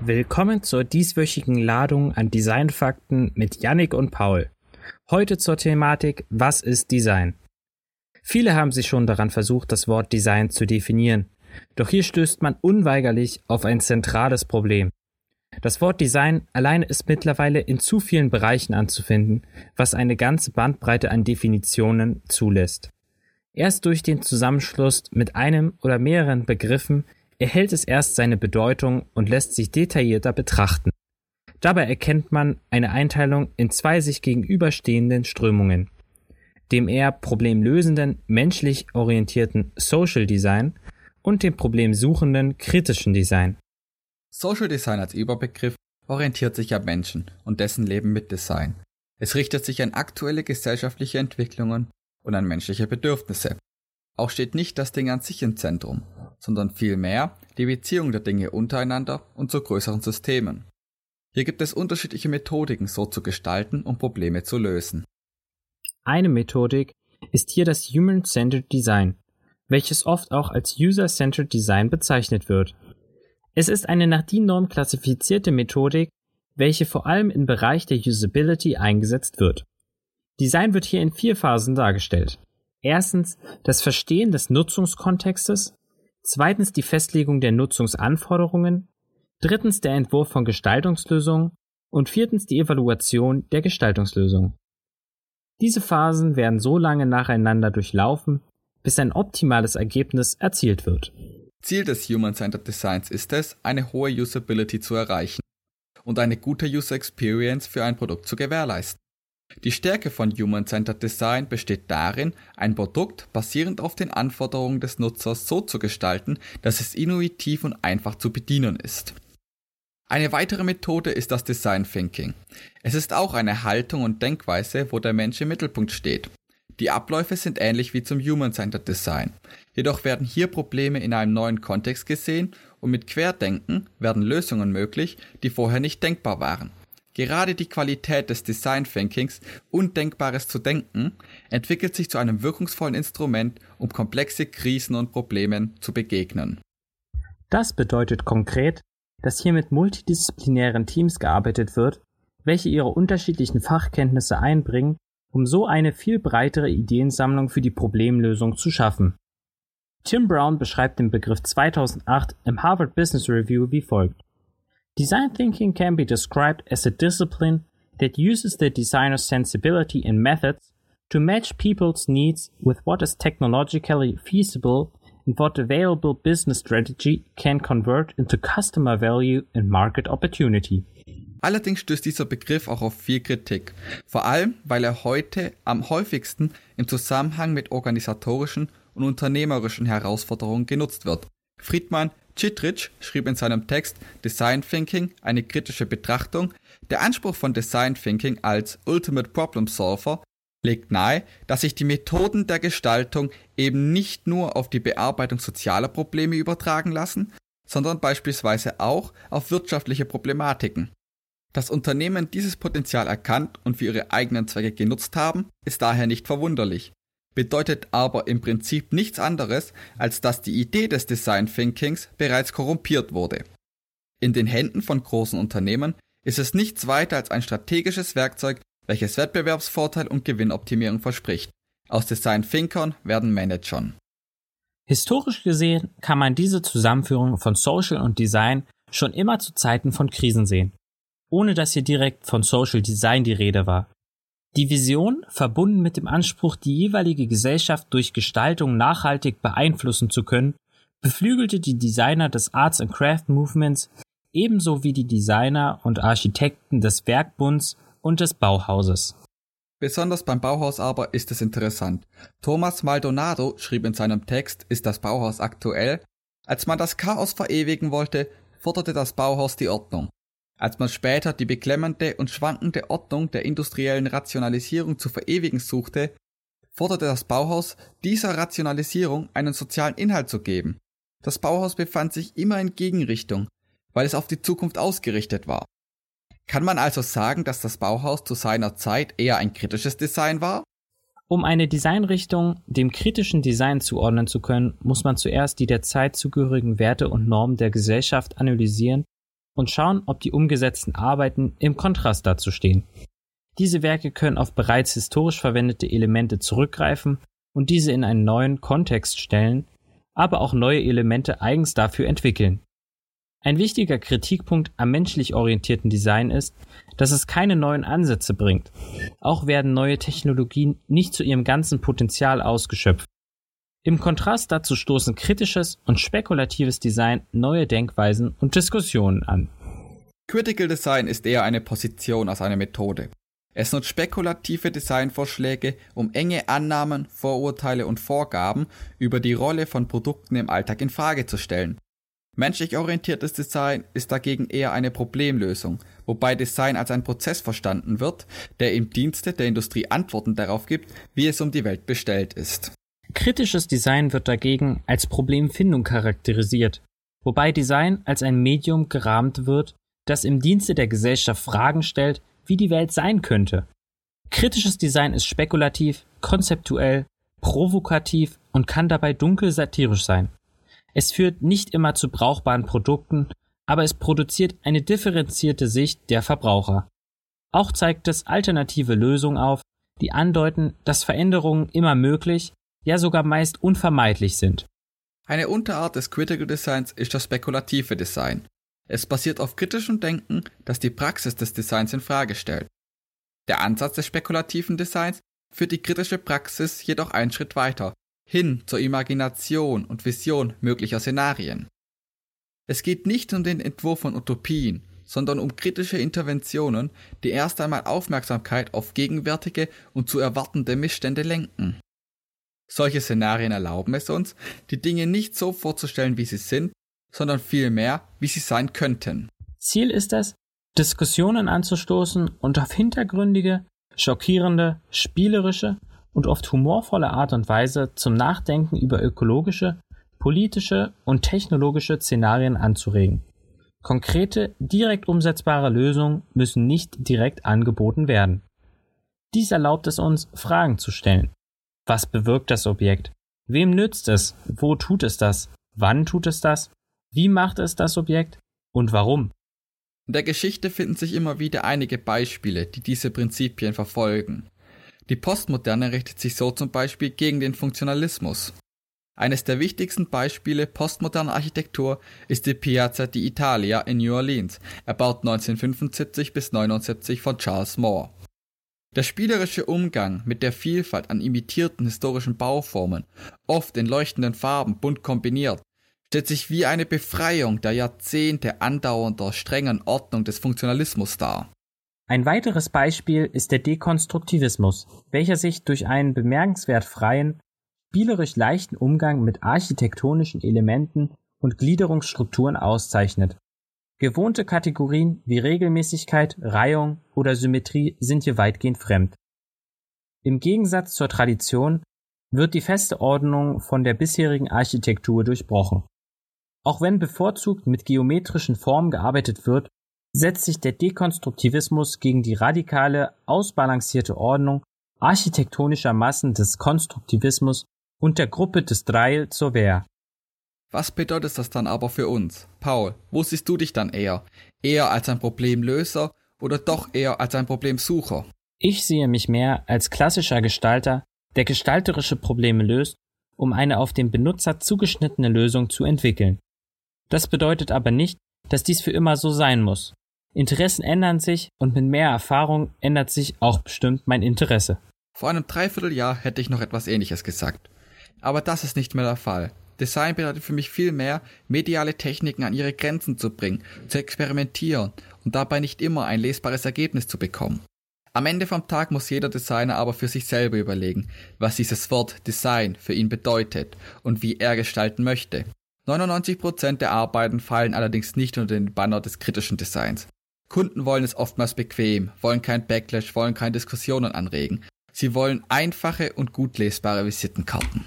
Willkommen zur dieswöchigen Ladung an Designfakten mit Yannick und Paul. Heute zur Thematik Was ist Design? Viele haben sich schon daran versucht, das Wort Design zu definieren. Doch hier stößt man unweigerlich auf ein zentrales Problem. Das Wort Design alleine ist mittlerweile in zu vielen Bereichen anzufinden, was eine ganze Bandbreite an Definitionen zulässt. Erst durch den Zusammenschluss mit einem oder mehreren Begriffen erhält es erst seine Bedeutung und lässt sich detaillierter betrachten. Dabei erkennt man eine Einteilung in zwei sich gegenüberstehenden Strömungen. Dem eher problemlösenden, menschlich orientierten Social Design und dem problemsuchenden kritischen Design. Social Design als Überbegriff orientiert sich am Menschen und dessen Leben mit Design. Es richtet sich an aktuelle gesellschaftliche Entwicklungen und an menschliche Bedürfnisse. Auch steht nicht das Ding an sich im Zentrum, sondern vielmehr die Beziehung der Dinge untereinander und zu größeren Systemen. Hier gibt es unterschiedliche Methodiken, so zu gestalten, um Probleme zu lösen. Eine Methodik ist hier das Human-Centered Design, welches oft auch als User-Centered Design bezeichnet wird. Es ist eine nach DIN-Norm klassifizierte Methodik, welche vor allem im Bereich der Usability eingesetzt wird. Design wird hier in vier Phasen dargestellt. Erstens das Verstehen des Nutzungskontextes, zweitens die Festlegung der Nutzungsanforderungen, drittens der Entwurf von Gestaltungslösungen und viertens die Evaluation der Gestaltungslösung. Diese Phasen werden so lange nacheinander durchlaufen, bis ein optimales Ergebnis erzielt wird. Ziel des Human-Centered Designs ist es, eine hohe Usability zu erreichen und eine gute User Experience für ein Produkt zu gewährleisten. Die Stärke von Human-Centered Design besteht darin, ein Produkt basierend auf den Anforderungen des Nutzers so zu gestalten, dass es intuitiv und einfach zu bedienen ist. Eine weitere Methode ist das Design Thinking. Es ist auch eine Haltung und Denkweise, wo der Mensch im Mittelpunkt steht. Die Abläufe sind ähnlich wie zum Human-Centered Design. Jedoch werden hier Probleme in einem neuen Kontext gesehen und mit Querdenken werden Lösungen möglich, die vorher nicht denkbar waren. Gerade die Qualität des Design Thinkings, Undenkbares zu denken, entwickelt sich zu einem wirkungsvollen Instrument, um komplexe Krisen und Problemen zu begegnen. Das bedeutet konkret, dass hier mit multidisziplinären Teams gearbeitet wird, welche ihre unterschiedlichen Fachkenntnisse einbringen, um so eine viel breitere Ideensammlung für die Problemlösung zu schaffen. Tim Brown beschreibt den Begriff 2008 im Harvard Business Review wie folgt. Design thinking can be described as a discipline that uses the designer's sensibility and methods to match people's needs with what is technologically feasible and what available business strategy can convert into customer value and market opportunity. Allerdings stößt dieser Begriff auch auf viel Kritik, vor allem weil er heute am häufigsten im Zusammenhang mit organisatorischen und unternehmerischen Herausforderungen genutzt wird. Friedmann Chitrich schrieb in seinem Text Design Thinking, eine kritische Betrachtung, der Anspruch von Design Thinking als Ultimate Problem Solver legt nahe, dass sich die Methoden der Gestaltung eben nicht nur auf die Bearbeitung sozialer Probleme übertragen lassen, sondern beispielsweise auch auf wirtschaftliche Problematiken. Dass Unternehmen dieses Potenzial erkannt und für ihre eigenen Zwecke genutzt haben, ist daher nicht verwunderlich bedeutet aber im Prinzip nichts anderes, als dass die Idee des Design Thinkings bereits korrumpiert wurde. In den Händen von großen Unternehmen ist es nichts weiter als ein strategisches Werkzeug, welches Wettbewerbsvorteil und Gewinnoptimierung verspricht. Aus Design Thinkern werden Managern. Historisch gesehen kann man diese Zusammenführung von Social und Design schon immer zu Zeiten von Krisen sehen, ohne dass hier direkt von Social Design die Rede war. Die Vision, verbunden mit dem Anspruch, die jeweilige Gesellschaft durch Gestaltung nachhaltig beeinflussen zu können, beflügelte die Designer des Arts and Craft Movements ebenso wie die Designer und Architekten des Werkbunds und des Bauhauses. Besonders beim Bauhaus aber ist es interessant. Thomas Maldonado schrieb in seinem Text Ist das Bauhaus aktuell? Als man das Chaos verewigen wollte, forderte das Bauhaus die Ordnung. Als man später die beklemmende und schwankende Ordnung der industriellen Rationalisierung zu verewigen suchte, forderte das Bauhaus, dieser Rationalisierung einen sozialen Inhalt zu geben. Das Bauhaus befand sich immer in Gegenrichtung, weil es auf die Zukunft ausgerichtet war. Kann man also sagen, dass das Bauhaus zu seiner Zeit eher ein kritisches Design war? Um eine Designrichtung dem kritischen Design zuordnen zu können, muss man zuerst die der Zeit zugehörigen Werte und Normen der Gesellschaft analysieren und schauen, ob die umgesetzten Arbeiten im Kontrast dazu stehen. Diese Werke können auf bereits historisch verwendete Elemente zurückgreifen und diese in einen neuen Kontext stellen, aber auch neue Elemente eigens dafür entwickeln. Ein wichtiger Kritikpunkt am menschlich orientierten Design ist, dass es keine neuen Ansätze bringt. Auch werden neue Technologien nicht zu ihrem ganzen Potenzial ausgeschöpft. Im Kontrast dazu stoßen kritisches und spekulatives Design neue Denkweisen und Diskussionen an. Critical Design ist eher eine Position als eine Methode. Es nutzt spekulative Designvorschläge, um enge Annahmen, Vorurteile und Vorgaben über die Rolle von Produkten im Alltag in Frage zu stellen. Menschlich orientiertes Design ist dagegen eher eine Problemlösung, wobei Design als ein Prozess verstanden wird, der im Dienste der Industrie Antworten darauf gibt, wie es um die Welt bestellt ist. Kritisches Design wird dagegen als Problemfindung charakterisiert, wobei Design als ein Medium gerahmt wird, das im Dienste der Gesellschaft Fragen stellt, wie die Welt sein könnte. Kritisches Design ist spekulativ, konzeptuell, provokativ und kann dabei dunkel satirisch sein. Es führt nicht immer zu brauchbaren Produkten, aber es produziert eine differenzierte Sicht der Verbraucher. Auch zeigt es alternative Lösungen auf, die andeuten, dass Veränderungen immer möglich, ja sogar meist unvermeidlich sind. Eine Unterart des Critical Designs ist das spekulative Design. Es basiert auf kritischem Denken, das die Praxis des Designs in Frage stellt. Der Ansatz des spekulativen Designs führt die kritische Praxis jedoch einen Schritt weiter hin zur Imagination und Vision möglicher Szenarien. Es geht nicht um den Entwurf von Utopien, sondern um kritische Interventionen, die erst einmal Aufmerksamkeit auf gegenwärtige und zu erwartende Missstände lenken. Solche Szenarien erlauben es uns, die Dinge nicht so vorzustellen, wie sie sind, sondern vielmehr, wie sie sein könnten. Ziel ist es, Diskussionen anzustoßen und auf hintergründige, schockierende, spielerische und oft humorvolle Art und Weise zum Nachdenken über ökologische, politische und technologische Szenarien anzuregen. Konkrete, direkt umsetzbare Lösungen müssen nicht direkt angeboten werden. Dies erlaubt es uns, Fragen zu stellen. Was bewirkt das Objekt? Wem nützt es? Wo tut es das? Wann tut es das? Wie macht es das Objekt? Und warum? In der Geschichte finden sich immer wieder einige Beispiele, die diese Prinzipien verfolgen. Die Postmoderne richtet sich so zum Beispiel gegen den Funktionalismus. Eines der wichtigsten Beispiele postmoderner Architektur ist die Piazza di Italia in New Orleans, erbaut 1975 bis 79 von Charles Moore. Der spielerische Umgang mit der Vielfalt an imitierten historischen Bauformen, oft in leuchtenden Farben bunt kombiniert, stellt sich wie eine Befreiung der Jahrzehnte andauernder strengen Ordnung des Funktionalismus dar. Ein weiteres Beispiel ist der Dekonstruktivismus, welcher sich durch einen bemerkenswert freien, spielerisch leichten Umgang mit architektonischen Elementen und Gliederungsstrukturen auszeichnet. Gewohnte Kategorien wie Regelmäßigkeit, Reihung oder Symmetrie sind hier weitgehend fremd. Im Gegensatz zur Tradition wird die feste Ordnung von der bisherigen Architektur durchbrochen. Auch wenn bevorzugt mit geometrischen Formen gearbeitet wird, setzt sich der Dekonstruktivismus gegen die radikale, ausbalancierte Ordnung architektonischer Massen des Konstruktivismus und der Gruppe des Dreieil zur Wehr. Was bedeutet das dann aber für uns? Paul, wo siehst du dich dann eher? Eher als ein Problemlöser oder doch eher als ein Problemsucher? Ich sehe mich mehr als klassischer Gestalter, der gestalterische Probleme löst, um eine auf den Benutzer zugeschnittene Lösung zu entwickeln. Das bedeutet aber nicht, dass dies für immer so sein muss. Interessen ändern sich und mit mehr Erfahrung ändert sich auch bestimmt mein Interesse. Vor einem Dreivierteljahr hätte ich noch etwas ähnliches gesagt. Aber das ist nicht mehr der Fall. Design bedeutet für mich viel mehr, mediale Techniken an ihre Grenzen zu bringen, zu experimentieren und dabei nicht immer ein lesbares Ergebnis zu bekommen. Am Ende vom Tag muss jeder Designer aber für sich selber überlegen, was dieses Wort Design für ihn bedeutet und wie er gestalten möchte. 99% der Arbeiten fallen allerdings nicht unter den Banner des kritischen Designs. Kunden wollen es oftmals bequem, wollen kein Backlash, wollen keine Diskussionen anregen. Sie wollen einfache und gut lesbare Visitenkarten.